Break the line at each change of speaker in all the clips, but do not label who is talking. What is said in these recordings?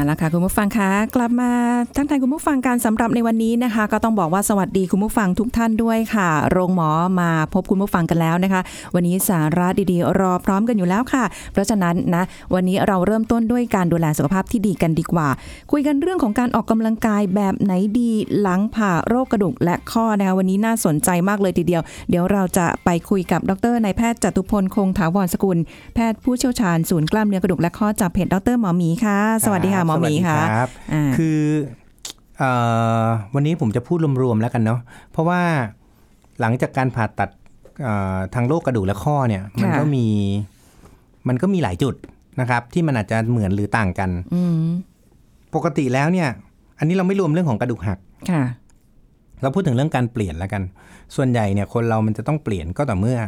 เอาละค่ะคุณผู้ฟังคะกลับมาทักทายคุณผู้ฟังกันสำหรับในวันนี้นะคะ ก็ต้องบอกว่าสวัสดีคุณผู้ฟังทุกท่านด้วยค่ะ โรงหมอมาพบคุณผู้ฟังกันแล้วนะคะ วันนี้สาระดีๆ รอพร้อมกันอยู่แล้วค่ะ เพราะฉะนั้นนะวันนี้เราเริ่มต้นด้วยการดูแลสุขภาพที่ดีกันดีกว่า คุยกันเรื่องของการออกกำลังกายแบบไหนดีหลังผ่าโรคกระดูกและข้อนะคะวันนี้น่าสนใจมากเลยทีเดียว เดี๋ยวเราจะไปคุยกับดรนายแพทย์จตุพลคงถาวรสกุล แพทย์ผู้เชี่ยวชาญศูนย์กล้ามเนื้อกระดูกและข้อจากเพจดรหมอหมีค่ะ สวัสดีค่ะหมอหมีค่ะ
สวัสดีรับ
อ่า
คือเออวันนี้ผมจะพูดรวมๆแล้วกันเนาะเพราะว่าหลังจากการผ่าตัดเอ่อทางโรคกระดูกและข้อเนี่ยมัน
ค่ะ
ก็มีมันก็มีหลายจุดนะครับ ที่มันอาจจะเหมือนหรือต่างกัน
อืม
ปกติแล้วเนี่ย อันนี้เราไม่รวมเรื่องของกระดูกหัก
ค่ะ
เราพูดถึงเรื่องการเปลี่ยนแล้วกัน ส่วนใหญ่เนี่ยคนเรามันจะต้องเปลี่ยนก็ต่อเมื่อ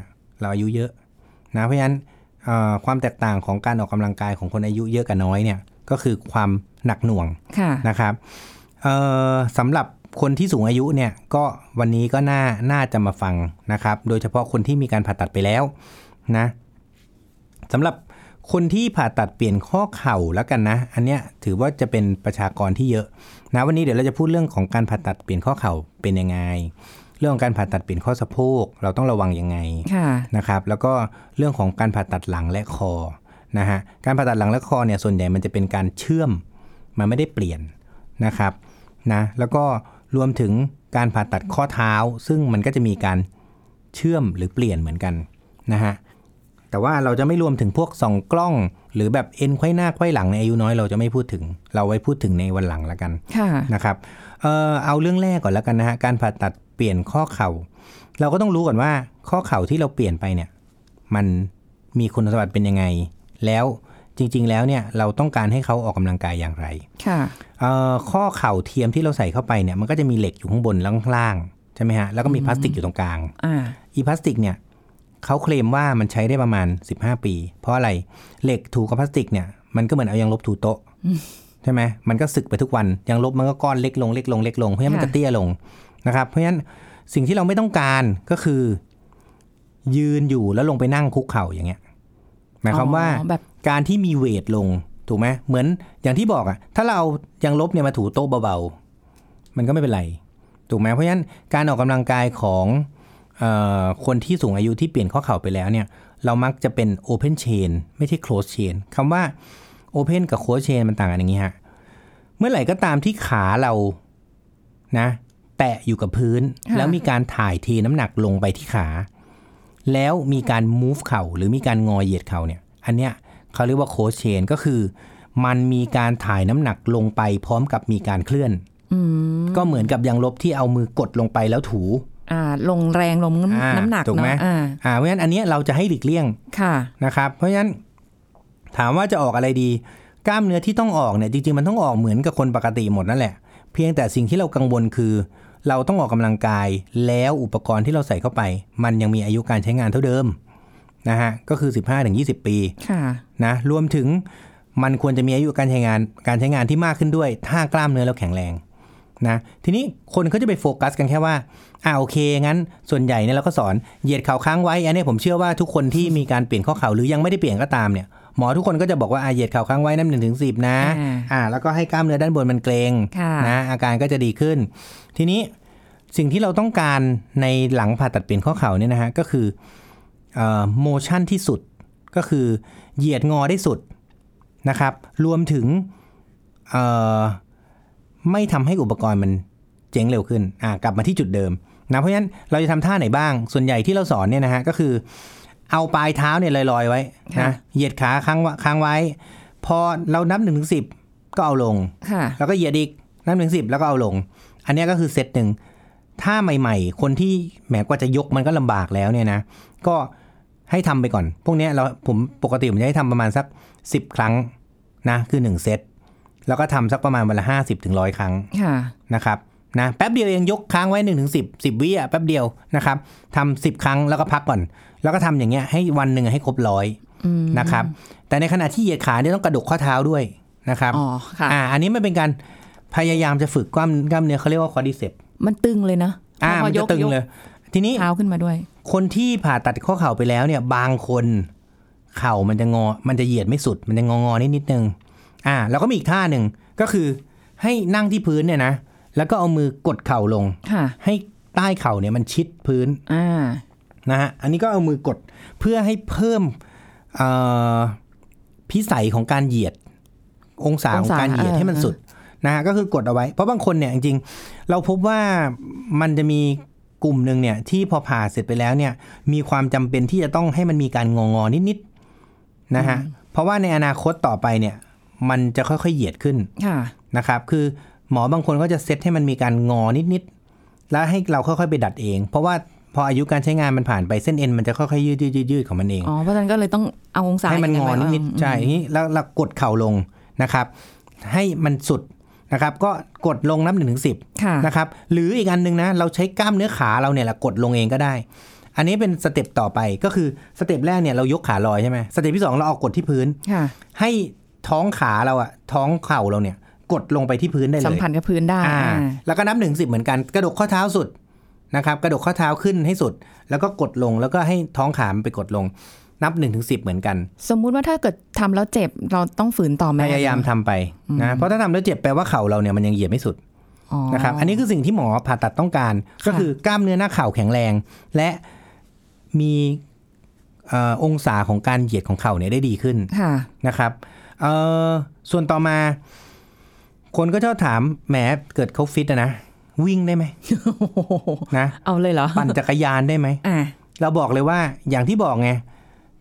เราอายุเยอะนะเพราะฉะนั้นเอ่อความแตกต่างของการออกกำลังกายของคนอายุเยอะกับน้อยเนี่ย ก็คือความหนักหน่วง
ค่ะ
นะครับเอ่อสำหรับคนที่สูงอายุเนี่ยก็วันนี้ก็น่าน่าจะมาฟังนะครับ โดยเฉพาะคนที่มีการผ่าตัดไปแล้วนะสำหรับคนที่ผ่าตัดเปลี่ยนข้อเข่าแล้วกันนะ อันเนี้ยถือว่าจะเป็นประชากรที่เยอะนะวันนี้เดี๋ยวเราจะพูดเรื่องของการผ่าตัดเปลี่ยนข้อเข่าเป็นยังไง เรื่องของการผ่าตัดเปลี่ยนข้อสะโพกเราต้องระวังยังไง
ค่ะ
นะครับ แล้วก็เรื่องของการผ่าตัดหลังและคอ นะฮะการผ่าตัดหลังและคอเนี่ยส่วนใหญ่มันจะเป็นการเชื่อมมันไม่ได้เปลี่ยนนะครับนะแล้วก็รวมถึงการผ่าตัดข้อเท้า ซึ่งมันก็จะมีการเชื่อมหรือเปลี่ยนเหมือนกันนะฮะแต่ว่าเราจะไม่รวมถึงพวกส่องกล้อง หรือแบบเอ็นไขว้หน้าไขว้หลังในอายุน้อยเราจะไม่พูดถึง เราไว้พูดถึงในวันหลังละกัน
ค่ะ
นะครับเอ่อเอาเรื่องแรกก่อนแล้วกันนะฮะการผ่าตัดเปลี่ยนข้อเข่า เราก็ต้องรู้ก่อนว่าข้อเข่าที่เราเปลี่ยนไปเนี่ย มันมีคุณสมบัติเป็นยังไง แล้วจริง ๆ แล้วเนี่ยเราต้องการให้เขาออกกำลังกายอย่างไร
ค่ะ
เอ่อข้อเข่าเทียมที่เราใส่เข้าไปเนี่ยมันก็จะมีเหล็กอยู่ข้างบนแล้วข้างล่างใช่ไหมฮะแล้วก็มีพลาสติกอยู่ตรงกลาง
อ่า
อีพลาสติกเนี่ยเขาเคลมว่ามันใช้ได้ประมาณ 15 ปี เพราะอะไรเหล็กถูกับพลาสติกเนี่ยมันก็เหมือนเอายางลบถูโต๊ะใช่ไหมมันก็สึกไปทุกวันยางลบมันก็ก้อนเล็กลงเล็กลงเล็กลงเพราะฉะนั้นมันจะ
ค่ะ
เตี้ยลงนะครับ เพราะฉะนั้นสิ่งที่เราไม่ต้องการก็คือ ยืนอยู่แล้วลงไปนั่งคุกเข่าอย่างเงี้ย หมายความว่า
อ๋อแบบ
การที่มีเวทลงถูกไหมเหมือนอย่างที่บอกอะถ้าเราเอายางลบเนี่ยมาถูโต๊ะเบาๆ มันก็ไม่เป็นไร ถูกไหมเพราะฉะนั้นการออกกำลังกายของเออคนที่สูงอายุที่เปลี่ยนข้อเข่าไปแล้วเนี่ย เรามักจะเป็น Open Chain ไม่ใช่ Close Chain คำว่า Open กับ Close Chain มันต่างกันอย่างนี้ฮะเมื่อไหร่ก็ตามที่ขาเรานะ แตะอยู่กับพื้น
ค่ะ
แล้วมีการถ่ายเทน้ำหนักลงไปที่ขา แล้วมีการ move เข่าหรือมีการงอเหยียดเข่าเนี่ย อันเนี้ยเขาเรียกว่า Close Chain ก็คือ มันมีการถ่ายน้ำหนักลงไปพร้อมกับมีการเคลื่อน
อืม
ก็เหมือนกับยางลบที่เอามือกดลงไปแล้วถู
อ่าลงแรงลงน้ำ
อ่า
น้ำหนัก
ถูกไหม
เนาะอ่า
อ่าเพราะฉะนั้นอันเนี้ยเราจะให้หลีกเลี่ยง
ค่ะ
นะครับ เพราะฉะนั้นถามว่าจะออกอะไรดี กล้ามเนื้อที่ต้องออกเนี่ยจริงๆมันต้องออกเหมือนกับคนปกติหมดนั่นแหละ เพียงแต่สิ่งที่เรากังวลคือ เราต้องออกกำลังกายแล้วอุปกรณ์ที่เราใส่เข้าไป มันยังมีอายุการใช้งานเท่าเดิมนะฮะก็คือ 15-20 ปี
ค่ะ
นะรวมถึงมันควรจะมีอายุการใช้งานการใช้งานที่มากขึ้นด้วย ถ้ากล้ามเนื้อเราแข็งแรงนะทีนี้คนเขาจะไปโฟกัสกันแค่ว่าอ่าโอเค งั้นส่วนใหญ่เนี่ยเราก็สอนเหยียดเข่าค้างไว้ อันนี้ผมเชื่อว่าทุกคนที่มีการเปลี่ยนข้อเข่าหรือยังไม่ได้เปลี่ยนก็ตามเนี่ย หมอทุกคนก็จะบอกว่าอ่าเหยียดเข่าค้างไว้น้ำหนึ่งถึงสิบนะ
อ่า
อ่าแล้วก็ให้กล้ามเนื้อด้านบนมันเกรง
ค่ะ
นะอาการก็จะดีขึ้น ทีนี้สิ่งที่เราต้องการในหลังผ่าตัดเปลี่ยนข้อเข่าเนี่ยนะฮะก็คือโมชั่นที่สุดก็คือเหยียดงอได้สุดนะครับ รวมถึงเอ่อไม่ทำให้อุปกรณ์มันเจ๊งเร็วขึ้น อ่ากลับมาที่จุดเดิมนะเพราะฉะนั้นเราจะทำท่าไหนบ้าง ส่วนใหญ่ที่เราสอนเนี่ยนะฮะก็คือ เอาปลายเท้าเนี่ยลอยๆไว้
ค่ะ
นะเหยียดขาค้างไว้ค้างไว้ พอเรานับหนึ่งถึงสิบก็เอาลง
ค่ะ
แล้วก็เหยียดอีกนับถึงสิบแล้วก็เอาลง อันเนี้ยก็คือเซตหนึ่งถ้าใหม่ ๆ คนที่แหมกว่าจะยกมันก็ลำบากแล้วเนี่ยนะ ก็ให้ทำไปก่อน พวกเนี้ยเราผมปกติผมจะให้ทำประมาณสัก 10 ครั้งนะคือ 1 เซต แล้วก็ทำสักประมาณวันละ50ถึง100ครั้ง
ค่ะ
นะครับ นะแป๊บเดียวเองยกค้างไว้1นถึงสิบสิบวิอะแป๊บเดียวนะครับทำสิบครั้งแล้วก็พักก่อน แล้วก็ทำอย่างเงี้ยให้วันหนึ่งให้ครบร้อยนะครับแต่ในขณะที่เหยียดขาเนี่ยต้องกระดกข้อเท้าด้วยนะครับ
อ๋อค่ะ
อ่าอันนี้มันเป็นการพยายามจะฝึกกล้ามกล้ามเนื้อเขาเรียกว่าคอดิเซป
มันตึงเลยนะ
อ่า
พ
มัน
ย
จะ
ก
ตึง
ยก
เลย ทีนี้
เท้าขึ้นมาด้วย
คนที่ผ่าตัดข้อเข่าไปแล้วเนี่ย บางคนเข่ามันจะงอ มันจะเหยียดไม่สุด มันจะงองอนิดนิดนึง อ่า แล้วก็มีอีกท่าหนึ่งก็คือให้นั่งที่พื้นเนี่ยนะ แล้วก็เอามือกดเข่าลง
ค่ะ
ให้ใต้เข่าเนี่ยมันชิดพื้น
อ่า
นะฮะ อันนี้ก็เอามือกดเพื่อให้เพิ่มเอ่อพิสัยของการเหยียด องศาของการเหยียด
องศา
ให้มัน
เออ
สุดนะฮะก็คือกดเอาไว้ เพราะบางคนเนี่ยจริงๆเราพบว่ามันจะมีกลุ่มหนึ่งเนี่ยที่พอผ่าเสร็จไปแล้วเนี่ยมีความจำเป็นที่จะต้องให้มันมีการงองอนิดๆนะฮะเพราะว่าในอนาคตต่อไปเนี่ยมันจะค่อยๆเหยียดขึ้น
ค่ะ
นะครับ คือ หมอบางคนก็จะเซตให้มันมีการงอนิดๆแล้วให้เราค่อยๆไปดัดเอง เพราะว่าพออายุการใช้งานมันผ่านไปเส้นเอ็นมันจะค่อยๆยืดยืดยืดยืดของมันเอง
ออ๋อเพราะฉะนั้นก็เลยต้องเอาองศา
ให้มันงอ
ไว้
นิดๆใช่อย่างนี้แล้วเรากดเข่าลงนะครับ ให้มันสุดนะครับก็กดลงนับหนึ่งถึงสิบ
ค่ะ
นะครับหรืออีกอันหนึ่งนะเราใช้กล้ามเนื้อขาเราเนี่ยแหละกดลงเองก็ได้ อันนี้เป็น step ต่อไปก็คือ step แรกเนี่ยเรายกขาลอยใช่ไหม step ที่สองเราเอากดที่พื้น
ค่ะ
ให้ท้องขาเราอะท้องเข่าเราเนี่ย กดลงไปที่พื้นได้เลย
สัมผัสกับพื้นได้
อ่า
อ่า
แล้วก็นับหนึ่งสิบเหมือนกันกระดกข้อเท้าสุดนะครับ กระดกข้อเท้าขึ้นให้สุด แล้วก็กดลงแล้วก็ให้ท้องขามนไปกดลงนับหนึ่งถึงสิบเหมือนกัน
สมมุติว่าถ้าเกิดทำแล้วเจ็บเราต้องฝืนต่อไหม
พยายามทำไปนะเพราะถ้าทำแล้วเจ็บแปลว่าเข่าเราเนี่ยมันยังเหยียดไม่สุด
อ๋อ
นะครับอันนี้คือสิ่งที่หมอผ่าตัดต้องการ ก็คือกล้ามเนื้อหน้าเข่าแข็งแรง และมีเออองศาของการเหยียดของเข่าเนี่ยได้ดีขึ้น
ค่ะ
นะครับเอ่อส่วนต่อมา คนก็ชอบถามแหมเกิดเขาฟิตอะนะ วิ่งได้ไหมนะ
เอาเลยเหรอ
ปั่นจักรยานได้ไหม
อ่า
เราบอกเลยว่าอย่างที่บอกไง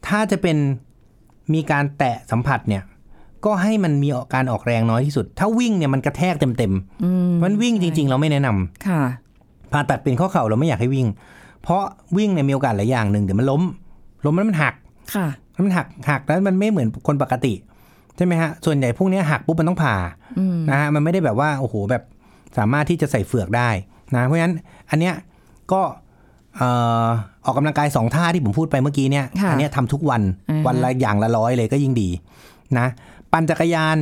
ถ้าจะเป็นมีการแตะสัมผัสเนี่ย ก็ให้มันมีการออกแรงน้อยที่สุด ถ้าวิ่งเนี่ยมันกระแทกเต็มๆมันวิ่งจริง ๆ เราไม่แนะนำ
ค่ะ
ผ่าตัดเป็นข้อเข่าเราไม่อยากให้วิ่ง เพราะวิ่งเนี่ยมีโอกาสหลายอย่างหนึ่งเดี๋ยวมันล้ม ล้มแล้วมันหัก
ค่ะ
แล้วมันหักหักแล้วมันไม่เหมือนคนปกติใช่ไหมฮะ ส่วนใหญ่พวกเนี้ยหักปุ๊บมันต้องผ่านะฮะ มันไม่ได้แบบว่าโอ้โหแบบสามารถที่จะใส่เฟือกได้นะ เพราะฉะนั้นอันเนี้ยก็เอ่อออกกำลังกายสองท่าที่ผมพูดไปเมื่อกี้เนี่ย
ค่ะ
อัเนี้ยทำทุกวัน
อ่าฮะ
วันละอย่างละร้อยเลยก็ยิ่งดีนะ ปั่นจักรยาน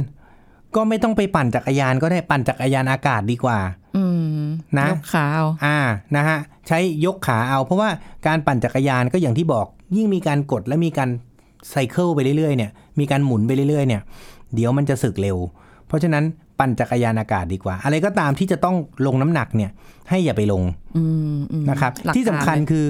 ก็ไม่ต้องไปปั่นจักรยานก็ได้ปั่นจักรยานอากาศดีกว่า
อืม
นะ
ยกขาเอา
อ่านะฮะใช้ยกขาเอาเพราะว่าการปั่นจักรยานก็อย่างที่บอกยิ่งมีการกดและมีการไซเคิลไปเรื่อยๆเนี่ย มีการหมุนไปเรื่อยๆเนี่ยเดี๋ยวมันจะสึกเร็ว เพราะฉะนั้นปั่นจักรยานอากาศดีกว่า อะไรก็ตามที่จะต้องลงน้ำหนักเนี่ยให้อย่าไปลง
อืมอืม
นะครับ
หลัก
ที่สำคัญ
การเลย
คือ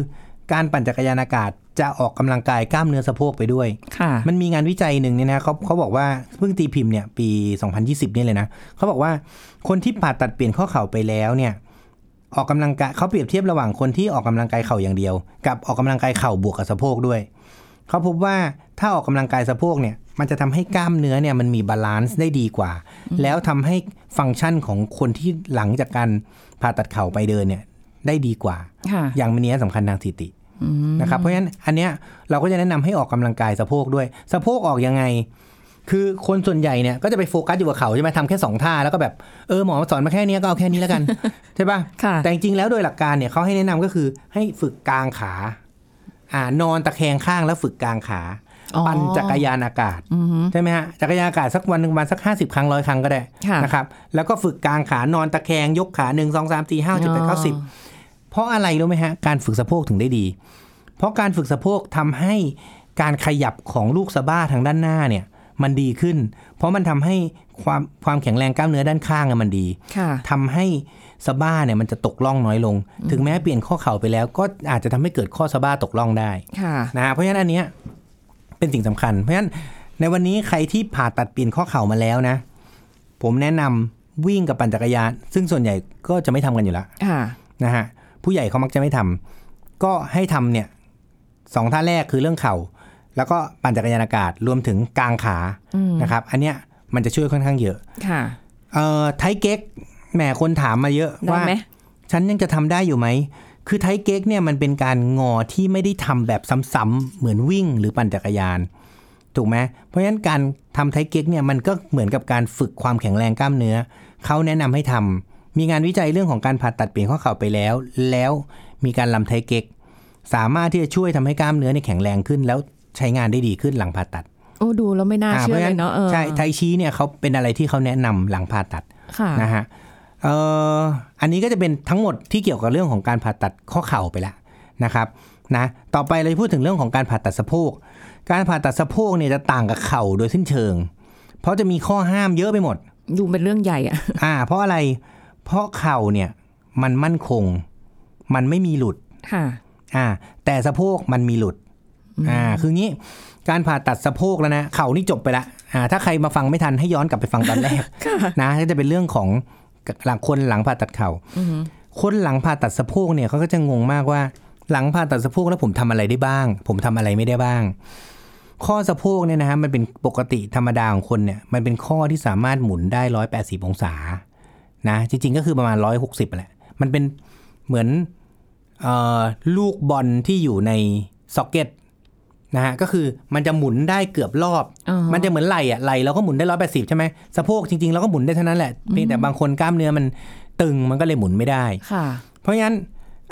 การปั่นจักรยานอากาศจะออกกำลังกายกล้ามเนื้อสะโพกไปด้วย
ค่ะ
มันมีงานวิจัยหนึ่งเนี่ยนะเขาเขาบอกว่าเพิ่งตีพิมพ์เนี่ยปี 2020เนี่ยเลยนะเขาบอกว่าคนที่ผ่าตัดเปลี่ยนข้อเข่าไปแล้วเนี่ยออกกำลังกายเขาเปรียบเทียบระหว่างคนที่ออกกำลังกายเข่าอย่างเดียว กับออกกำลังกายเข่าบวกกับสะโพกด้วย เขาพบว่าถ้าออกกำลังกายสะโพกเนี่ยมันจะทำให้กล้ามเนื้อเนี่ยมันมี balance ได้ดีกว่า แล้วทำให้ฟังก์ชันของคนที่หลังจากการผ่าตัดเข่าไปเดินเนี่ยได้ดีกว่า
ค่ะ
อย่างมีนัยสำคัญทางสถิตินะครับเพราะฉะนั้นอันเนี้ยเราก็จะแนะนำให้ออกกำลังกายสะโพกด้วย สะโพกออกยังไง คือคนส่วนใหญ่เนี่ยก็จะไปโฟกัสอยู่กับเข่าใช่ไหมทำแค่สองท่าแล้วก็แบบเออหมอสอนมาแค่เนี้ยก็เอาแค่นี้แล้วกันใช่ป่ะ
ค่ะ
แต่จริงๆแล้วโดยหลักการเนี่ยเขาให้แนะนำก็คือให้ฝึกกางขา อ่านอนตะแคงข้างแล้วฝึกกางขา
อ๋อ
ปั่นจักรยานอากาศ
อืม
ใช่ไหมฮะจักรยานอากาศสักวันหนึ่งประมาณสักห้าสิบครั้งร้อยครั้งก็ได้
ค่ะ
นะครับแล้วก็ฝึกกางขานอนตะแคงยกขาหนึ่งสองสามสี่ห้าเจ็ดแปดเก้าสิบเพราะอะไรรู้ไหมฮะการฝึกสะโพกถึงได้ดี เพราะการฝึกสะโพกทำให้การขยับของลูกสะบ้าทางด้านหน้าเนี่ยมันดีขึ้น เพราะมันทำให้ความความแข็งแรงกล้ามเนื้อด้านข้างอะมันดี
ค่ะ
ทำให้ สะบ้าเนี่ยมันจะตกล่องน้อยลง ถึงแม้เปลี่ยนข้อเข่าไปแล้ว ก็อาจจะทำให้เกิดข้อสะบ้าตกล่องได้
ค่ะ
นะฮะเพราะฉะนั้นอันเนี้ยเป็นสิ่งสำคัญ เพราะฉะนั้นในวันนี้ใครที่ผ่าตัดเปลี่ยนข้อเข่ามาแล้วนะ ผมแนะนำวิ่งกับปั่นจักรยาน ซึ่งส่วนใหญ่ก็จะไม่ทำกันอยู่แล้ว
ค่ะ
นะฮะผู้ใหญ่เขามักจะไม่ทำก็ให้ทำเนี่ยสองท่าแรกคือเรื่องเข่า แล้วก็ปั่นจักรยานอากาศรวมถึงกางขา
อืม
นะครับ อันเนี้ยมันจะช่วยค่อนข้างเยอะ
ค่ะ
เอ่อไทเก๊ก แหมคนถามมาเยอะ
ได้
ว่า
ไหม
ฉันยังจะทำได้อยู่ไหม คือไทเก๊กเนี่ยมันเป็นการงอที่ไม่ได้ทำแบบซ้ำๆเหมือนวิ่งหรือปั่นจักรยาน ถูกไหมเพราะฉะนั้นการทำไทเก๊กเนี่ยมันก็เหมือนกับการฝึกความแข็งแรงกล้ามเนื้อ เขาแนะนำให้ทำมีงานวิจัยเรื่องของการผ่าตัดเปลี่ยนข้อเข่าไปแล้ว แล้วมีการลำไทเก๊กสามารถที่จะช่วยทำให้กล้ามเนื้อเนี่ยแข็งแรงขึ้น แล้วใช้งานได้ดีขึ้นหลังผ่าตัด
โอ้ดูแล้วไม่น่า
อ่า
เชื่อ
พ
เล
ระฉ
ยเนาะเออ
ใช่ไทชีเนี่ยเขาเป็นอะไรที่เขาแนะนำหลังผ่าตัด
ค่ะ
นะฮะเอ่ออันนี้ก็จะเป็นทั้งหมดที่เกี่ยวกับเรื่องของการผ่าตัดข้อเข่าไปแล้วนะครับนะต่อไปเราจะพูดถึงเรื่องของการผ่าตัดสะโพก การผ่าตัดสะโพกเนี่ยจะต่างกับเข่าโดยสิ้นเชิง เพราะจะมีข้อห้ามเยอะไปหมด
ดูเป็นเรื่องใหญ่อะ
อ่า เพราะอะไรเพราะเข่าเนี่ยมันมั่นคง มันไม่มีหลุด
ค่ะ
อ่า แต่สะโพกมันมีหลุดอ่าคืองี้การผ่าตัดสะโพกแล้วนะเข่านี่จบไปละอ่าถ้าใครมาฟังไม่ทันให้ย้อนกลับไปฟังตอนแรกนะก็จะเป็นเรื่องของ หลังคนหลังผ่าตัดเข่าคนหลังผ่าตัดสะโพกเนี่ยเขาก็จะงงมากว่า หลังผ่าตัดสะโพกแล้วผมทำอะไรได้บ้าง ผมทำอะไรไม่ได้บ้าง ข้อสะโพกเนี่ยนะฮะมันเป็นปกติธรรมดาของคนเนี่ยมันเป็นข้อที่สามารถหมุนได้ร้อยแปดสิบองศานะจริงๆก็คือประมาณร้อยหกสิบแหละมันเป็นเหมือนออลูกบอลที่อยู่ในซ็อกเก็ต นะฮะก็คือมันจะหมุนได้เกือบรอบ
อ่าฮะ
มันจะเหมือนไหลอะไหลเราก็หมุนได้ร้อยแปดสิบใช่ไหมสะโพกจริงๆเราก็หมุนได้เท่านั้นแหละเพียงแต่บางคนกล้ามเนื้อมันตึงมันก็เลยหมุนไม่ได้
ค่ะ
เพราะฉะนั้น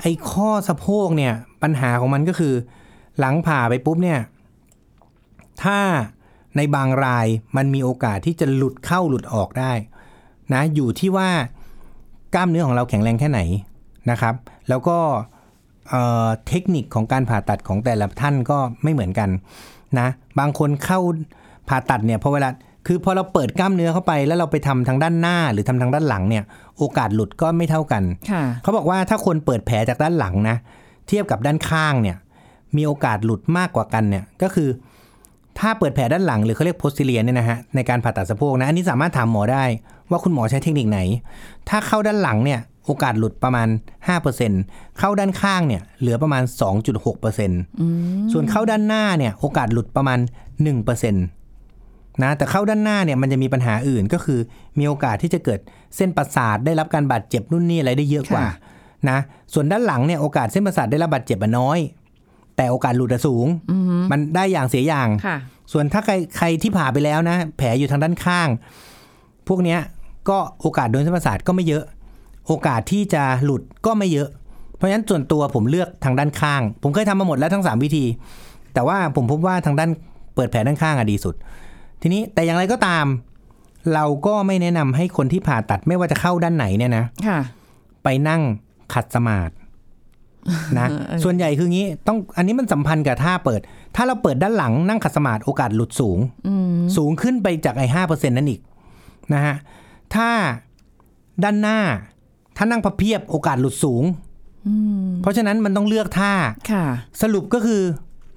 ไอ้ข้อสะโพกเนี่ยปัญหาของมันก็คือ หลังผ่าไปปุ๊บเนี่ย ถ้าในบางรายมันมีโอกาสที่จะหลุดเข้าหลุดออกได้ นะ อยู่ที่ว่ากล้ามเนื้อของเราแข็งแรงแค่ไหนนะครับ แล้วก็ เอ่อเทคนิคของการผ่าตัดของแต่ละท่านก็ไม่เหมือนกันนะบางคนเข้าผ่าตัดเนี่ยพอเวลาคือพอเราเปิดกล้ามเนื้อเข้าไปแล้วเราไปทำทางด้านหน้าหรือทำทางด้านหลังเนี่ย โอกาสหลุดก็ไม่เท่ากัน
ค่ะ
เขาบอกว่าถ้าคนเปิดแผลจากด้านหลังนะ เทียบกับด้านข้างเนี่ย มีโอกาสหลุดมากกว่ากันเนี่ยก็คือ ถ้าเปิดแผลด้านหลังหรือเขาเรียกโพสติเลียเนี่ยนะฮะในการผ่าตัดสะโพกนะอันนี้สามารถถามหมอได้ว่าคุณหมอใช้เทคนิคไหน ถ้าเข้าด้านหลังเนี่ย โอกาสหลุดประมาณ 5%เข้าด้านข้างเนี่ยเหลือประมาณ 2.6%ส่วนเข้าด้านหน้าเนี่ยโอกาสหลุดประมาณ 1%นะแต่เข้าด้านหน้าเนี่ยมันจะมีปัญหาอื่นก็คือ มีโอกาสที่จะเกิดเส้นประสาทได้รับการบาดเจ็บนู่นนี่อะไรได้เยอะกว่า
ค่ะ
นะส่วนด้านหลังเนี่ยโอกาสเส้นประสาทได้รับบาดเจ็บอะน้อย แต่โอกาสหลุดอะสูง มันได้อย่างเสียอย่าง
ค่ะ
ส่วนถ้าใครใครที่ผ่าไปแล้วนะ แผลอยู่ทางด้านข้าง พวกเนี้ยก็โอกาสโดนเส้นประสาทก็ไม่เยอะ โอกาสที่จะหลุดก็ไม่เยอะ เพราะฉะนั้นส่วนตัวผมเลือกทางด้านข้าง ผมเคยทำมาหมดแล้วทั้ง 3 วิธี แต่ว่าผมพบว่าทางด้านเปิดแผลด้านข้างอะดีสุด ทีนี้แต่อย่างไรก็ตาม เราก็ไม่แนะนำให้คนที่ผ่าตัดไม่ว่าจะเข้าด้านไหนเนี่ยนะ
ค่ะ
ไปนั่งขัดสมาธินะส่วนใหญ่คืองี้ต้องอันนี้มันสัมพันธ์กับท่าเปิด ถ้าเราเปิดด้านหลังนั่งขัดสมาธิโอกาสหลุดสูงสูงขึ้นไปจากไอ้ห้าเปอร์เซ็นต์นั่นอีกนะฮะถ้าด้านหน้า ถ้านั่งพับเพียบโอกาสหลุดสูงเพราะฉะนั้นมันต้องเลือกท่า
ค่ะ
สรุปก็คือ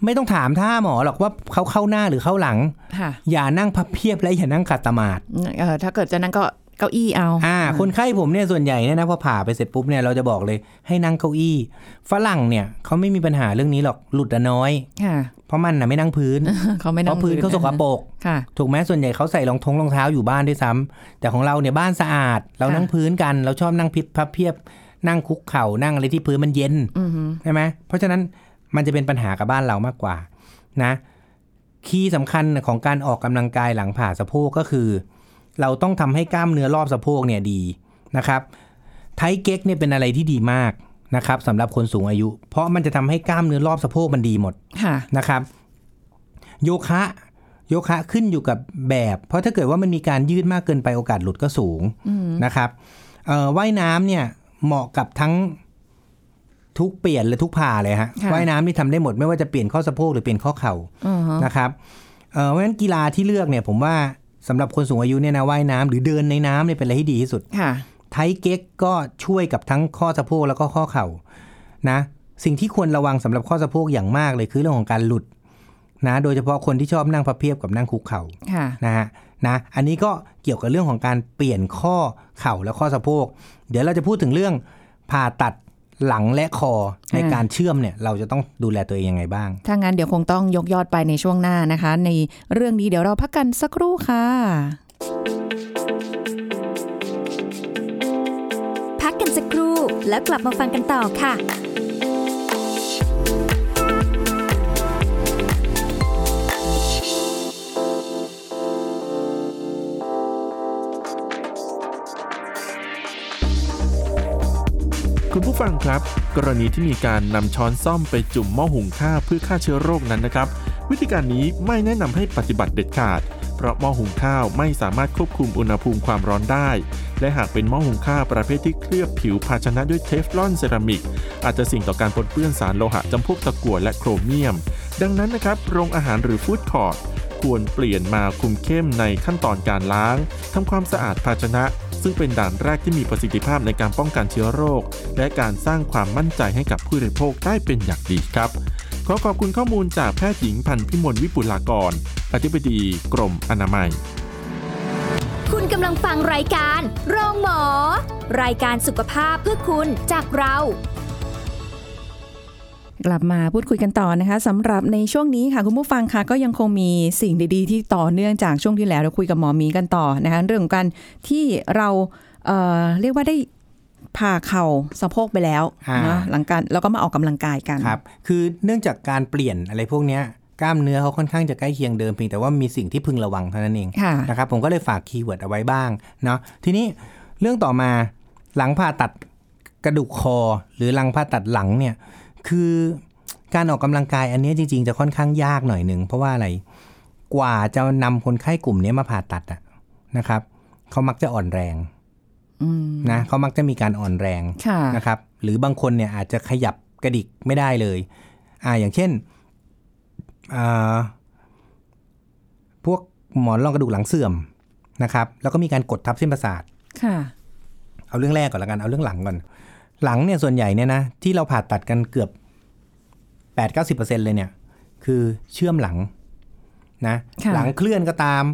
ไม่ต้องถามท่าหมอหรอกว่าเขาเข้าหน้าหรือเข้าหลัง
ค่ะ
อย่านั่งพับเพียบและอย่านั่งขัดสมาธิ
เออถ้าเกิดจะนั่งก็ เก้าอี้เอา
อ่าคนไข้ผมเนี่ยส่วนใหญ่เนี่ยนะพอผ่าไปเสร็จปุ๊บเนี่ยเราจะบอกเลยให้นั่งเก้าอี้ ฝรั่งเนี่ยเขาไม่มีปัญหาเรื่องนี้หรอกหลุดอะน้อย
ค่ะ
เพราะมันน่ะไม่นั่งพื้น
เขาไม่
เพ
นั่ง
ราะพื้นเขาสกปรก
ค่ะ
ถูกไหมส่วนใหญ่เขาใส่รองทงรองเท้าอยู่บ้านด้วยซ้ำแต่ของเราเนี่ยบ้านสะอาด เรา
ค่ะ
นั่งพื้นกัน เราชอบนั่งพิบพับเพียบ นั่งคุกเข่านั่งอะไรที่พื้นมันเย็น
อือฮึ
ใช่ไหมเพราะฉะนั้นมันจะเป็นปัญหากับบ้านเรามากกว่า นะ คีย์สำคัญของการออกกำลังกายหลังผ่าสะโพกก็คือ เราต้องทำให้กล้ามเนื้อรอบสะโพกเนี่ยดีนะครับไทเก๊กเนี่ยเป็นอะไรที่ดีมากนะครับสำหรับคนสูงอายุ เพราะมันจะทำให้กล้ามเนื้อรอบสะโพกมันดีหมด
ค่ะ
นะครับ โยคะโยคะขึ้นอยู่กับแบบ เพราะถ้าเกิดว่ามันมีการยืดมากเกินไปโอกาสหลุดก็สูงนะครับเอ่อว่ายน้ำเนี่ยเหมาะกับทั้งทุกเปลี่ยนและทุกผ่าเลยฮะ
ค่ะ
ว่ายน้ำนี่ทำได้หมดไม่ว่าจะเปลี่ยนข้อสะโพกหรือเปลี่ยนข้อเข่า
อือฮึ
นะครับเอ่อเพราะฉะนั้นกีฬาที่เลือกเนี่ยผมว่า สำหรับคนสูงอายุเนี่ยนะว่ายน้ำหรือเดินในน้ำเนี่ยเป็นอะไรที่ดีที่สุด
ค่ะ
ไทเก๊กก็ช่วยกับทั้งข้อสะโพกแล้วก็ข้อเข่านะ สิ่งที่ควรระวังสำหรับข้อสะโพกอย่างมากเลยคือเรื่องของการหลุดนะ โดยเฉพาะคนที่ชอบนั่งพับเพียบกับนั่งคุกเข่า
ค่ะ
นะฮะนะอันนี้ก็เกี่ยวกับเรื่องของการเปลี่ยนข้อเข่าและข้อสะโพก เดี๋ยวเราจะพูดถึงเรื่องผ่าตัด หลังและคอใน
อ่า
การเชื่อมเนี่ยเราจะต้องดูแลตัวเองยังไงบ้าง
ถ้างั้นเดี๋ยวคงต้องยกยอดไปในช่วงหน้านะคะ ในเรื่องนี้เดี๋ยวเราพักกันสักครู่ค่ะ
พักกันสักครู่แล้วกลับมาฟังกันต่อค่ะ
คุณผู้ฟังครับ กรณีที่มีการนำช้อนซ่อมไปจุ่มหม้อหุงข้าวเพื่อฆ่าเชื้อโรคนั้นนะครับ วิธีการนี้ไม่แนะนำให้ปฏิบัติเด็ดขาด เพราะหม้อหุงข้าวไม่สามารถควบคุมอุณหภูมิความร้อนได้ และหากเป็นหม้อหุงข้าวประเภทที่เคลือบผิวภาชนะด้วยเทฟลอนเซรามิก อาจจะสิ่งต่อการปนเปื้อนสารโลหะจำพวกตะกั่วและโครเมียม ดังนั้นนะครับโรงอาหารหรือฟู้ดคอร์ทควรเปลี่ยนมาคุมเข้มในขั้นตอนการล้างทำความสะอาดภาชนะ ซึ่งเป็นด่านแรกที่มีประสิทธิภาพในการป้องกันเชื้อโรค และการสร้างความมั่นใจให้กับผู้บริโภคได้เป็นอย่างดีครับขอขอบคุณข้อมูลจากแพทย์หญิงพันพิมลวิปุลากร อธิบดีกรมอนามัย
คุณกำลังฟังรายการโรงหมอ รายการสุขภาพเพื่อคุณจากเรา
กลับมาพูดคุยกันต่อนะคะสำหรับในช่วงนี้ค่ะคุณผู้ฟังค่ะก็ยังคงมีสิ่งดีๆ ที่ต่อเนื่องจากช่วงที่แล้วเราคุยกับหมอหมีกันต่อนะคะเรื่องของการที่เราเอ่อเรียกว่าได้ผ่าเข่าสะโพกไปแล้ว
อ่า
นะหลังการแล้วก็มาออกกำลังกายกัน
ครับคือเนื่องจากการเปลี่ยนอะไรพวกเนี้ยกล้ามเนื้อเขาค่อนข้างจะใกล้เคียงเดิมเพียงแต่ว่ามีสิ่งที่พึงระวังเท่านั้นเอง
ค่ะ
นะครับผมก็เลยฝากคีย์เวิร์ดเอาไว้บ้างเนาะทีนี้เรื่องต่อมาหลังผ่าตัดกระดูกคอ หรือหลังผ่าตัดหลังเนี่ย คือการออกกำลังกายอันเนี้ยจริง ๆ จะค่อนข้างยากหน่อยหนึ่งเพราะว่าอะไรกว่าจะนำคนไข้กลุ่มเนี้ยมาผ่าตัดอะนะครับเขามักจะอ่อนแรง
อืม
นะเขามักจะมีการอ่อนแรง
ค่ะ
นะครับ หรือบางคนเนี่ยอาจจะขยับกระดิกไม่ได้เลย อ่าอย่างเช่นอ่าพวกหมอนรองกระดูกหลังเสื่อมนะครับ แล้วก็มีการกดทับเส้นประสาท
ค่ะ
เอาเรื่องแรกก่อนละกันเอาเรื่องหลังก่อน หลังเนี่ยส่วนใหญ่เนี่ยนะที่เราผ่าตัดกันเกือบแปดเก้าสิบเปอร์เซ็นเลยเนี่ย คือเชื่อมหลังนะ
ค่ะ
หลังเคลื่อนก็ตาม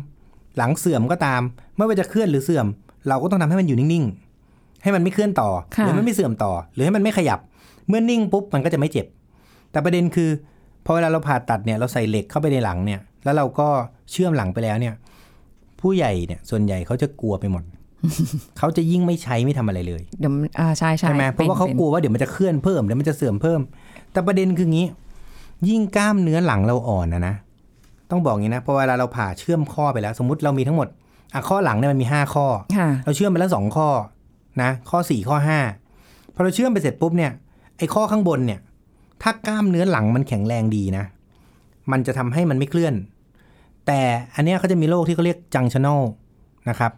หลังเสื่อมก็ตาม ไม่ว่าจะเคลื่อนหรือเสื่อม เราก็ต้องทำให้มันอยู่นิ่งๆ ให้มันไม่เคลื่อนต่อ
ค่ะ
หรือมันไม่เสื่อมต่อ หรือให้มันไม่ขยับ เมื่อนิ่งปุ๊บมันก็จะไม่เจ็บ แต่ประเด็นคือพอเวลาเราผ่าตัดเนี่ยเราใส่เหล็กเข้าไปในหลังเนี่ย แล้วเราก็เชื่อมหลังไปแล้วเนี่ย ผู้ใหญ่เนี่ยส่วนใหญ่เขาจะกลัวไปหมด เขาจะยิ่งไม่ใช้ไม่ทำอะไรเลย
เดี๋ยวมันอ่าใช่ใช่
ใช่ไหมเพราะว่าเขากลัวว่าเดี๋ยวมันจะเคลื่อนเพิ่มเดี๋ยวมันจะเสื่อมเพิ่ม แต่ประเด็นคืองี้ ยิ่งกล้ามเนื้อหลังเราอ่อนนะนะต้องบอกงี้นะเพราะเวลาเราผ่าเชื่อมข้อไปแล้ว สมมติเรามีทั้งหมดอะข้อหลังเนี่ยมันมีห้าข้อ
ค่ะ
เราเชื่อมไปแล้วสองข้อนะข้อสี่ข้อห้าพอเราเชื่อมไปเสร็จปุ๊บเนี่ยไอ้ข้อข้างบนเนี่ย ถ้ากล้ามเนื้อหลังมันแข็งแรงดีนะ มันจะทำให้มันไม่เคลื่อน แต่อันเนี้ยเขาจะมีโรคที่เขาเรียก junctional นะครับ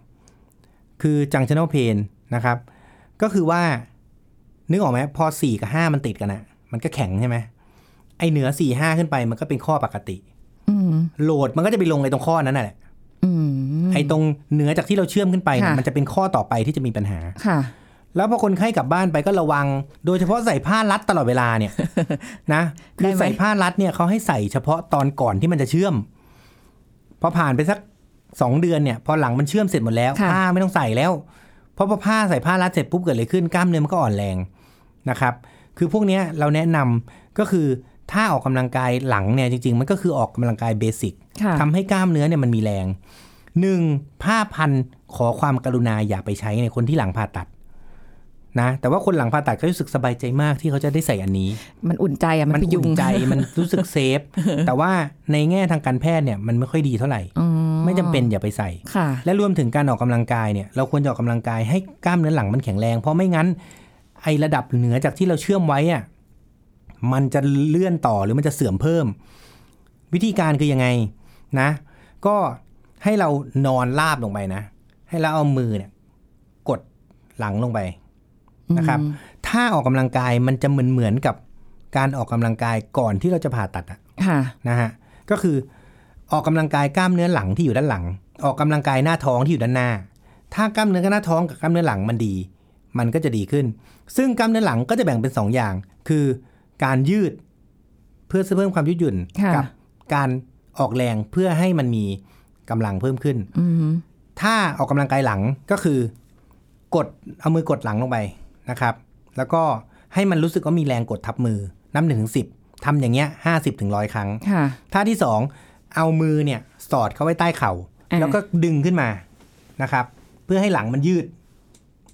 คือ junctional pain นะครับ ก็คือว่า นึกออกไหมพอสี่กับห้ามันติดกันอะมันก็แข็งใช่ไหมไอเหนือสี่ห้าขึ้นไปมันก็เป็นข้อปกติ
อืม
โหลดมันก็จะไปลงไอตรงข้อนั้นน่ะแหละ
อืม
ไอตรงเหนือจากที่เราเชื่อมขึ้นไปเนี่ย
ค่ะ
มันจะเป็นข้อต่อไปที่จะมีปัญหา
ค่ะ
แล้วพอคนไข้กลับบ้านไปก็ระวัง โดยเฉพาะใส่ผ้ารัดตลอดเวลาเนี่ย นะคื
ได้
อ
ไหม
ใส่ผ้ารัดเนี่ยเขาให้ใส่เฉพาะตอนก่อนที่มันจะเชื่อม พอผ่านไปสัก สองเดือนเนี่ยพอหลังมันเชื่อมเสร็จหมดแล้ว
ค่ะ
ผ้าไม่ต้องใส่แล้วเพราะพอผ้าใส่ผ้ารัดเสร็จปุ๊บเกิดอะไรขึ้นกล้ามเนื้อมันก็อ่อนแรงนะครับ คือพวกเนี้ยเราแนะนำก็คือถ้าออกกำลังกายหลังเนี่ยจริง ๆ มันก็คือออกกำลังกายเบสิก
ค่ะ
ทำให้กล้ามเนื้อเนี่ยมันมีแรงหนึ่งผ้าพันขอความกรุณาอย่าไปใช้ในคนที่หลังผ่าตัดนะแต่ว่าคนหลังผ่าตัดก็รู้สึกสบายใจมากที่เขาจะได้ใส่อันนี้
มันอุ่นใจอะมันพยุ
อุ่
ง
นใจมันรู้สึกเซฟแต่ว่าในแง่ทางการแพทย์เนี่ยมันไม่ค่อยดีเท่าไหร่
อ๋อ
ไม่จำเป็นอย่าไปใส่
ค่ะ
และรวมถึงการออกกำลังกายเนี่ย เราควรจะออกกำลังกายให้กล้ามเนื้อหลังมันแข็งแรง เพราะไม่งั้น ไอระดับเหนือจากที่เราเชื่อมไว้อะมันจะเลื่อนต่อหรือมันจะเสื่อมเพิ่ม วิธีการคือยังไงนะ ก็ให้เรานอนราบลงไปนะ ให้เราเอามือเนี่ย กดหลังลงไปนะครับ ถ้าออกกำลังกายมันจะเหมือนเหมือนกับการออกกำลังกายก่อนที่เราจะผ่าตัดอะ
ค่ะ
นะฮะก็คือ ออกกำลังกายกล้ามเนื้อหลังที่อยู่ด้านหลัง ออกกำลังกายหน้าท้องที่อยู่ด้านหน้า ถ้ากล้ามเนื้อหน้าท้องกับกล้ามเนื้อหลังมันดี มันก็จะดีขึ้น ซึ่งกล้ามเนื้อหลังก็จะแบ่งเป็น2อย่าง คือการยืดเพื่อเพิ่มความยืดหยุ่น
ค่ะ
กัการออกแรงเพื่อให้มันมีกำลังเพิ่มขึ้น
อืม
ถ้าออกกำลังกายหลังก็คือ กดเอามือกดหลังลงไปนะครับ แล้วก็ให้มันรู้สึกว่ามีแรงกดทับมือนับหนึ่งถึงสิบทำอย่างเงี้ยห้าสิบถึงร้อยครั้ง
ค่ะ
ท่าที่สอง เอามือเนี่ยสอดเข้าไว้ใต้เข่า
อ่า
แล้วก็ดึงขึ้นมานะครับ เพื่อให้หลังมันยืด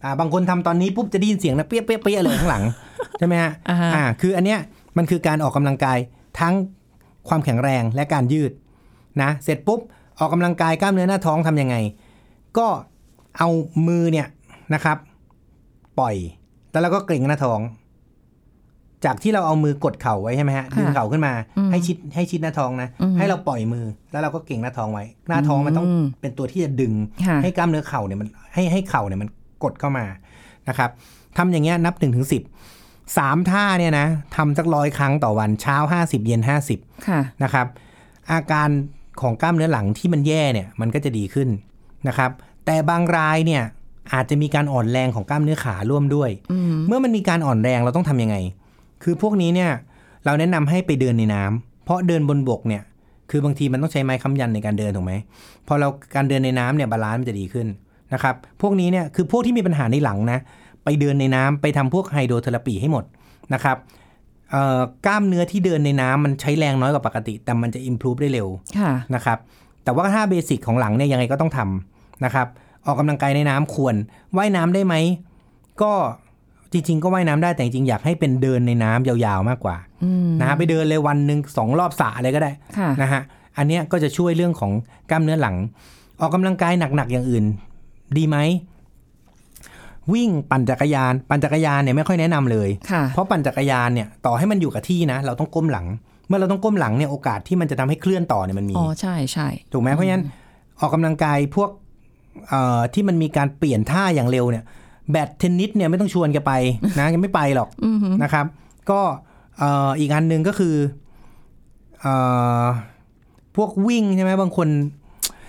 อ่า บางคนทำตอนนี้ปุ๊บจะได้ยินเสียงนะเปี้ยเปี้ยเปี้ยเลยข้างหลังใช่ไหมฮะ
อ่าฮะ
อ่าคืออันเนี้ยมันคือการออกกำลังกายทั้งความแข็งแรงและการยืดนะ เสร็จปุ๊บออกกำลังกายกล้ามเนื้อหน้าท้องทำยังไง ก็เอามือเนี่ยนะครับ ปล่อย แล้วเราก็เกร็งหน้าท้อง จากที่เราเอามือกดเข่าไว้ใช่ไหมฮะ
ค่ะ
ดึงเข่าขึ้นมา
อืม
ให้ชิดให้ชิดหน้าท้องนะ
อืม
ให้เราปล่อยมือแล้วเราก็เกร็งหน้าท้องไว้ หน้าท้องมันต้อง
อืม
เป็นตัวที่จะดึง
ค่ะ
ให้กล้ามเนื้อเข่าเนี่ยมันให้ให้เข่าเนี่ยมันกดเข้ามานะครับทำอย่างเงี้ยนับหนึ่งถึงสิบสามท่าเนี่ยนะทำสักร้อยครั้งต่อวันเช้าห้าสิบเย็นห้าสิบ
ค่ะ
นะครับ อาการของกล้ามเนื้อหลังที่มันแย่เนี่ยมันก็จะดีขึ้นนะครับ แต่บางรายเนี่ยอาจจะมีการอ่อนแรงของกล้ามเนื้อขาร่วมด้วย
อืม
เมื่อมันมีการอ่อนแรงเราต้องทำยังไง คือพวกนี้เนี่ยเราแนะนำให้ไปเดินในน้ำเพราะเดินบนบกเนี่ยคือบางทีมันต้องใช้ไม้ค้ำยันในการเดินถูกไหมพอเราการเดินในน้ำเนี่ย balance มันจะดีขึ้นนะครับพวกนี้เนี่ยคือพวกที่มีปัญหาในหลังนะไปเดินในน้ำไปทำพวก hydrotherapy ให้หมดนะครับเอ่อกล้ามเนื้อที่เดินในน้ำมันใช้แรงน้อยกว่าปกติ แต่มันจะ improve ได้เร็ว
ค่ะ
นะครับแต่ว่าถ้า basic ของหลังเนี่ยยังไงก็ต้องทำนะครับออกกำลังกายในน้ำควรว่ายน้ำได้ไหมก็ จริง ๆ ก็ว่ายน้ำได้แต่จริงๆอยากให้เป็นเดินในน้ำยาวๆมากกว่า
อืม
นะฮะไปเดินเลยวันหนึ่งสองรอบสระอะไรก็ได้
ค่ะ
นะฮะอันเนี้ยก็จะช่วยเรื่องของกล้ามเนื้อหลัง ออกกำลังกายหนักๆอย่างอื่น ดีไหมวิ่งปั่นจักรยาน ปั่นจักรยานเนี่ยไม่ค่อยแนะนำเลย
ค่ะ
เพราะปั่นจักรยานเนี่ยต่อให้มันอยู่กับที่นะ เราต้องก้มหลัง เมื่อเราต้องก้มหลังเนี่ยโอกาสที่มันจะทำให้เคลื่อนต่อเนี่ยมันมี
อ๋อใช่ใช่
ถูกไหมเพราะฉะนั้นออกกำลังกายพวกเอ่อที่มันมีการเปลี่ยนท่าอย่างเร็วเนี่ย แบดเทนนิสเนี่ยไม่ต้องชวนแกไปนะยังไม่ไปหรอก
อืม
นะครับ ก็เอ่ออีกอันหนึ่งก็คือเอ่อพวกวิ่งใช่ไหมบางคน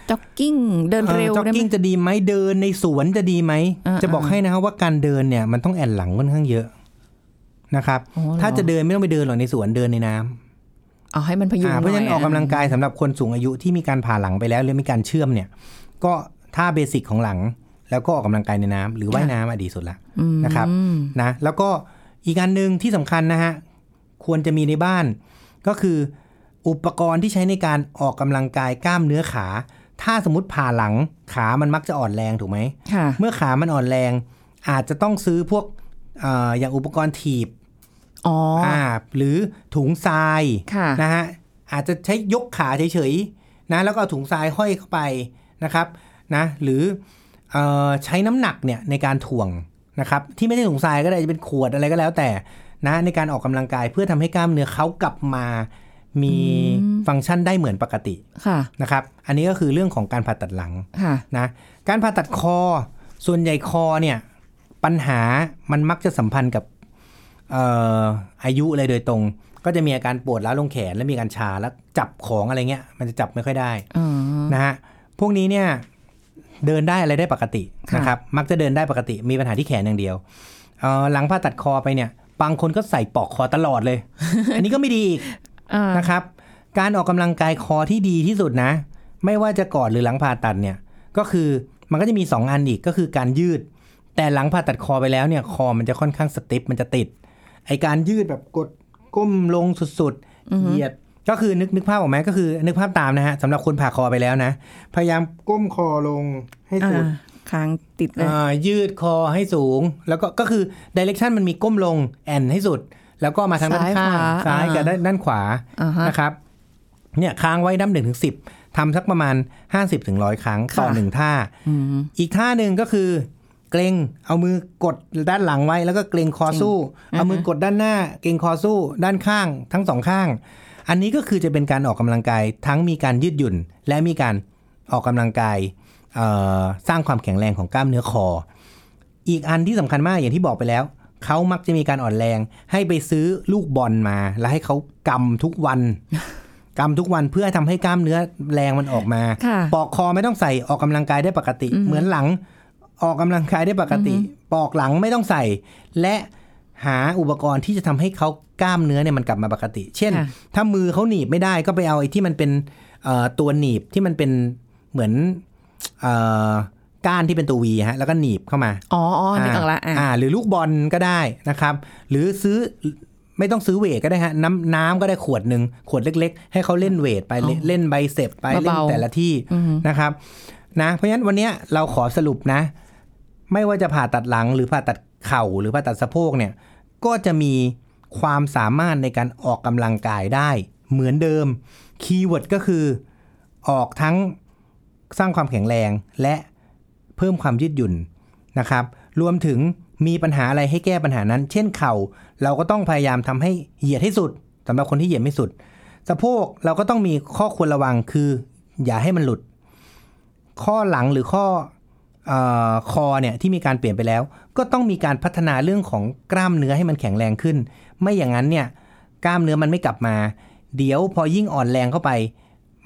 จ็อกกิ้งเดินเร็ว
จ็อก
ได้ไหม
กิ้งจะดีไหมเดินในสวนจะดีไหม
อ่า
จะบอก
อ่า
ให้นะครับว่าการเดินเนี่ยมันต้องแอนหลังค่อนข้างเยอะนะครับ
อ๋อเหรอ
ถ้าจะเดินไม่ต้องไปเดินหรอกในสวนเดินในน้ำ
เอาให้มันพยุง
อ่าเพราะฉะนั้น
ห
ออกกำลังกายสำหรับคนสูงอายุที่มีการผ่าหลังไปแล้ว หรือมีการเชื่อมเนี่ย ก็ท่าเบสิกของหลัง แล้วก็ออกกำลังกายในน้ำหรือว่ายน้ำอะดีสุดละ
อืม
นะครับนะแล้วก็อีกอันหนึ่งที่สำคัญนะฮะควรจะมีในบ้าน ก็คืออุปกรณ์ที่ใช้ในการออกกำลังกายกล้ามเนื้อขา ถ้าสมมติผ่าหลังขามันมักจะอ่อนแรงถูกไหม
ค่ะ
เมื่อขามันอ่อนแรง อาจจะต้องซื้อพวกเอออย่างอุปกรณ์ถีบ
อ๋ออ
อ่าหรือถุงทราย
ค่ะ
นะฮะอาจจะใช้ยกขาเฉยๆนะแล้วก็เอาถุงทรายห้อยเข้าไปนะครับนะหรือเออ ใช้น้ำหนักเนี่ยในการถ่วงนะครับที่ไม่ใช่ถุงทรายก็ได้จะเป็นขวดอะไรก็แล้วแต่นะในการออกกำลังกายเพื่อทำให้กล้ามเนื้อเขากลับมามี
อืม
ฟังก์ชันได้เหมือนปกติ
ค่ะ
นะครับ อันนี้ก็คือเรื่องของการผ่าตัดหลัง
ค่ะ
นะการผ่าตัดคอ ส่วนใหญ่คอเนี่ยปัญหามันมักจะสัมพันธ์กับเอ่ออายุเลยโดยตรง ก็จะมีอาการปวดล้าวลงแขน และมีการชาแล้วจับของอะไรเงี้ย มันจะจับไม่ค่อยได้
อ๋อ
นะฮะพวกนี้เนี่ย เดินได้อะไรได้ปกติ
ค่ะ
นะครับมักจะเดินได้ปกติมีปัญหาที่แขนอย่างเดียวเอ่อหลังผ่าตัดคอไปเนี่ยบางคนก็ใส่ปลอกคอตลอดเลย อันนี้ก็ไม่ดีอีก
อ่า
นะครับ การออกกำลังกายคอที่ดีที่สุดนะ ไม่ว่าจะก่อนหรือหลังผ่าตัดเนี่ยก็คือมันก็จะมี 2 อันอีกก็คือการยืด แต่หลังผ่าตัดคอไปแล้วเนี่ยคอมันจะค่อนข้างสติฟมันจะติดไอการยืดแบบกดก้มลงสุดๆเหยียด ก็คือนึกนึกภาพออกไหมก็คือนึกภาพตามนะฮะสำหรับคนผ่าคอไปแล้วนะ พยายามก้มคอลงให้สุด
อ่าค้างติดเลย
อ่ายืดคอให้สูง แล้วก็ก็คือดิเรกชันมันมีก้มลงแอนให้สุด แล้วก็มาทางด้านข้างซ้ายกับด้านด้านขวา
อ่าฮะ
นะครับเนี่ยค้างไว้ดั้มหนึ่งถึงสิบทำสักประมาณ 50ถึงร้อยครั้งต่อ
ค่ะ
หนึ่งท่า
อืม
อีกท่าหนึ่งก็คือ เกรงเอามือกดด้านหลังไว้แล้วก็เกรงคอสู้ เอามือกดด้านหน้า เกรงคอสู้ ด้านข้าง ทั้งสองข้าง อันนี้ก็คือจะเป็นการออกกำลังกายทั้งมีการยืดหยุ่น และมีการออกกำลังกายเอ่อสร้างความแข็งแรงของกล้ามเนื้อคอ อีกอันที่สำคัญมากอย่างที่บอกไปแล้วเขามักจะมีการอ่อนแรง ให้ไปซื้อลูกบอลมา แล้วให้เขากำทุกวันกำทุกวันเพื่อทำให้กล้ามเนื้อแรงมันออกมา
ค่ะ
ปอกคอไม่ต้องใส่ออกกำลังกายได้ปกติ เหมือนหลัง ออกกำลังกายได้ปกติ ปอกหลังไม่ต้องใส่ และหาอุปกรณ์ที่จะทำให้เขากล้ามเนื้อเนี่ยมันกลับมาปกติ เช่น
ค่ะ
ถ้ามือเขาหนีบไม่ได้ก็ไปเอาไอ้ที่มันเป็นเอ่อตัวหนีบที่มันเป็นเหมือนเอ่อก้านที่เป็นตัววีฮะแล้วก็หนีบเข้ามา
อ๋ออ๋อนึกออกละอ่า
อ่า หรือลูกบอลก็ได้นะครับ หรือซื้อไม่ต้องซื้อ weight ก็ได้ฮะน้ำน้ำก็ได้ขวดหนึ่งขวดเล็ก ๆ ให้เขาเล่น weight ไปเล่นเล่น biceps ไปเล่น
เบาๆ
แต่ละที่นะครับนะเพราะฉะนั้นวันเนี้ยเราขอสรุปนะ ไม่ว่าจะผ่าตัดหลังหรือผ่าตัดเข่าหรือผ่าตัดสะโพกเนี่ยก็จะมีความสามารถในการออกกำลังกายได้เหมือนเดิม keyword ก็คือออกทั้งสร้างความแข็งแรงและเพิ่มความยืดหยุ่นนะครับ รวมถึงมีปัญหาอะไรให้แก้ปัญหานั้น เช่นเข่า เราก็ต้องพยายามทำให้เหยียดให้สุดสำหรับคนที่เหยียดไม่สุด สะโพกเราก็ต้องมีข้อควรระวังคือ อย่าให้มันหลุด ข้อหลังหรือข้อ คอเนี่ยที่มีการเปลี่ยนไปแล้ว ก็ต้องมีการพัฒนาเรื่องของกล้ามเนื้อให้มันแข็งแรงขึ้น ไม่อย่างนั้นเนี่ยกล้ามเนื้อมันไม่กลับมา เดี๋ยวพอยิ่งอ่อนแรงเข้าไป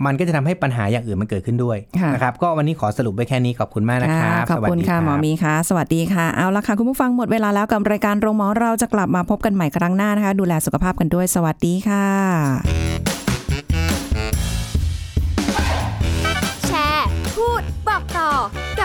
มันก็จะทำให้ปัญหาอย่างอื่นมันเกิดขึ้นด้วย
ค่ะ
นะครับก็วันนี้ขอสรุปไว้แค่นี้ขอบคุณมากนะค
ค่ะ
รับ
ขอบคุณ
สวัสดี
ค่ะ
รับ
หมอมีค่ะ สวัสดีค่ะเอาละค่ะคุณผู้ฟังหมดเวลาแล้วกับรายการโรงหมอเราจะกลับมาพบกันใหม่ครั้งหน้านะคะ ดูแลสุขภาพกันด้วย สวัสดีค่ะ